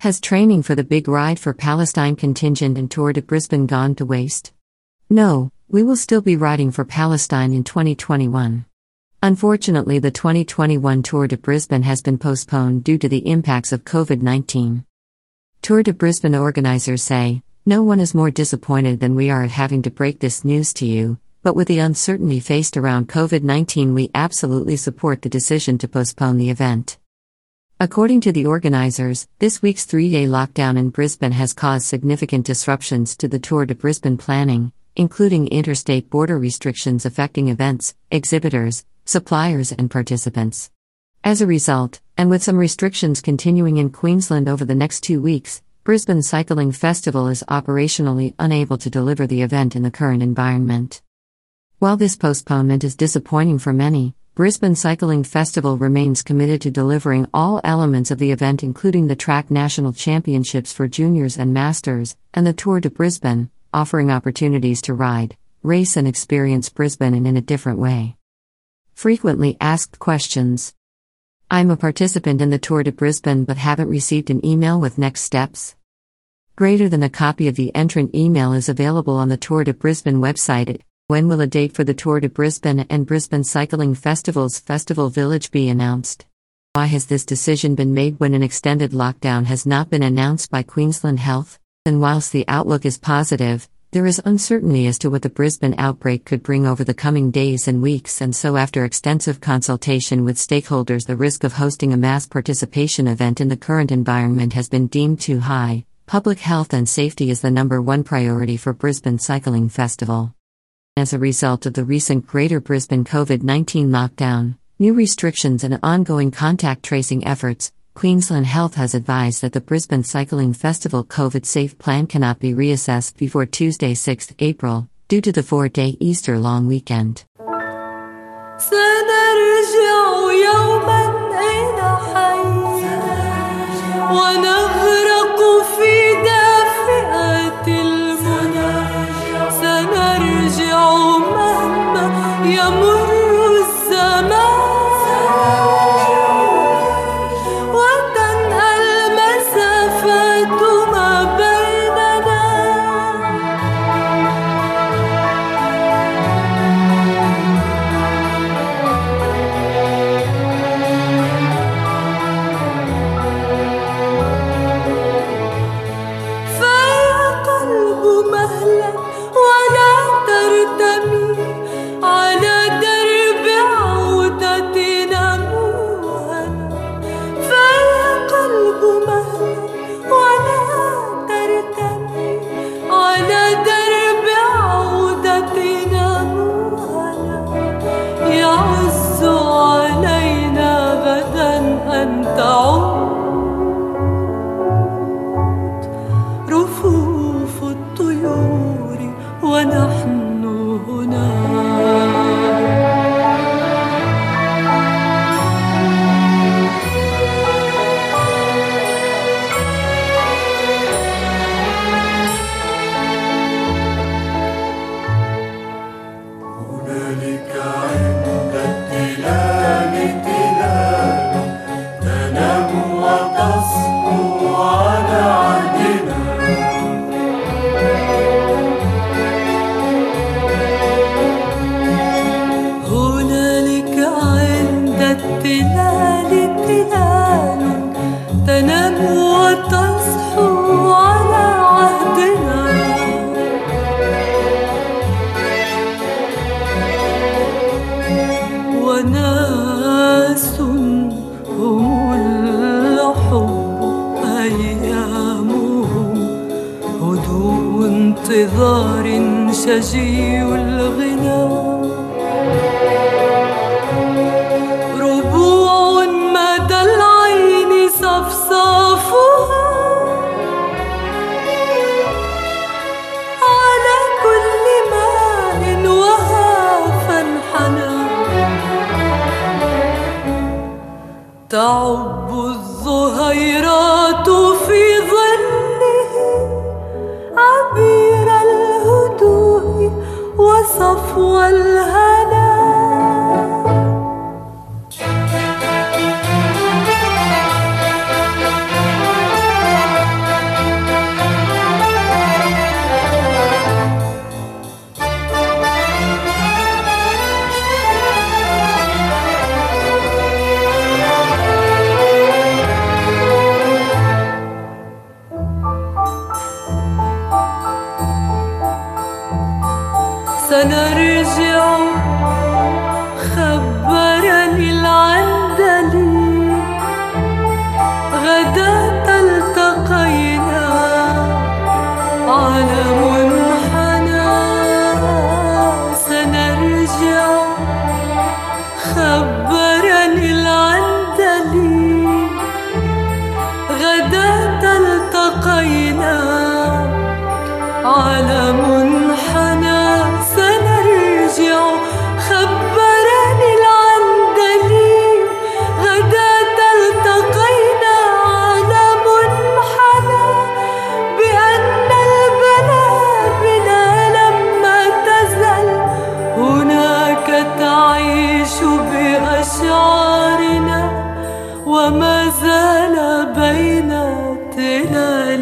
Has training for the Big Ride for Palestine contingent and Tour de Brisbane gone to waste? No, we will still be riding for Palestine in 2021. Unfortunately, the 2021 Tour de Brisbane has been postponed due to the impacts of COVID 19. Tour de Brisbane organizers say, No one is more disappointed than we are at having to break this news to you, but with the uncertainty faced around COVID 19, we absolutely support the decision to postpone the event. According to the organizers, this week's three day lockdown in Brisbane has caused significant disruptions to the Tour de Brisbane planning, including interstate border restrictions affecting events, exhibitors, suppliers, and participants. As a result, and with some restrictions continuing in Queensland over the next two weeks, Brisbane Cycling Festival is operationally unable to deliver the event in the current environment. While this postponement is disappointing for many, Brisbane Cycling Festival remains committed to delivering all elements of the event, including the track national championships for juniors and masters, and the Tour de Brisbane, offering opportunities to ride, race, and experience Brisbane in a different way. Frequently asked questions. I'm a participant in the Tour de Brisbane but haven't received an email with next steps. Greater than a copy of the entrant email is available on the Tour de Brisbane website. When will a date for the Tour de Brisbane and Brisbane Cycling Festival's Festival Village be announced? Why has this decision been made when an extended lockdown has not been announced by Queensland Health? And whilst the outlook is positive, there is uncertainty as to what the Brisbane outbreak could bring over the coming days and weeks, and so, after extensive consultation with stakeholders, the risk of hosting a mass participation event in the current environment has been deemed too high. Public health and safety is the number one priority for Brisbane Cycling Festival. As a result of the recent Greater Brisbane COVID 19 lockdown, new restrictions, and ongoing contact tracing efforts, Queensland Health has advised that the Brisbane Cycling Festival COVID safe plan cannot be reassessed before Tuesday, 6 April, due to the four day Easter long weekend. انتظار شجي الغنى. ربوع مدى العين صفصافها. على كل ماء وهافا حنى تعب الظهيرات في العفو والهدى. وارجع خبرني العندلي غدا ألتقينا على منحنى. سنرجع خبرني العندلي غدا ألتقينا على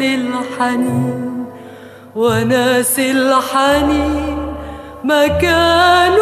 للحنين وناس الحنين مكان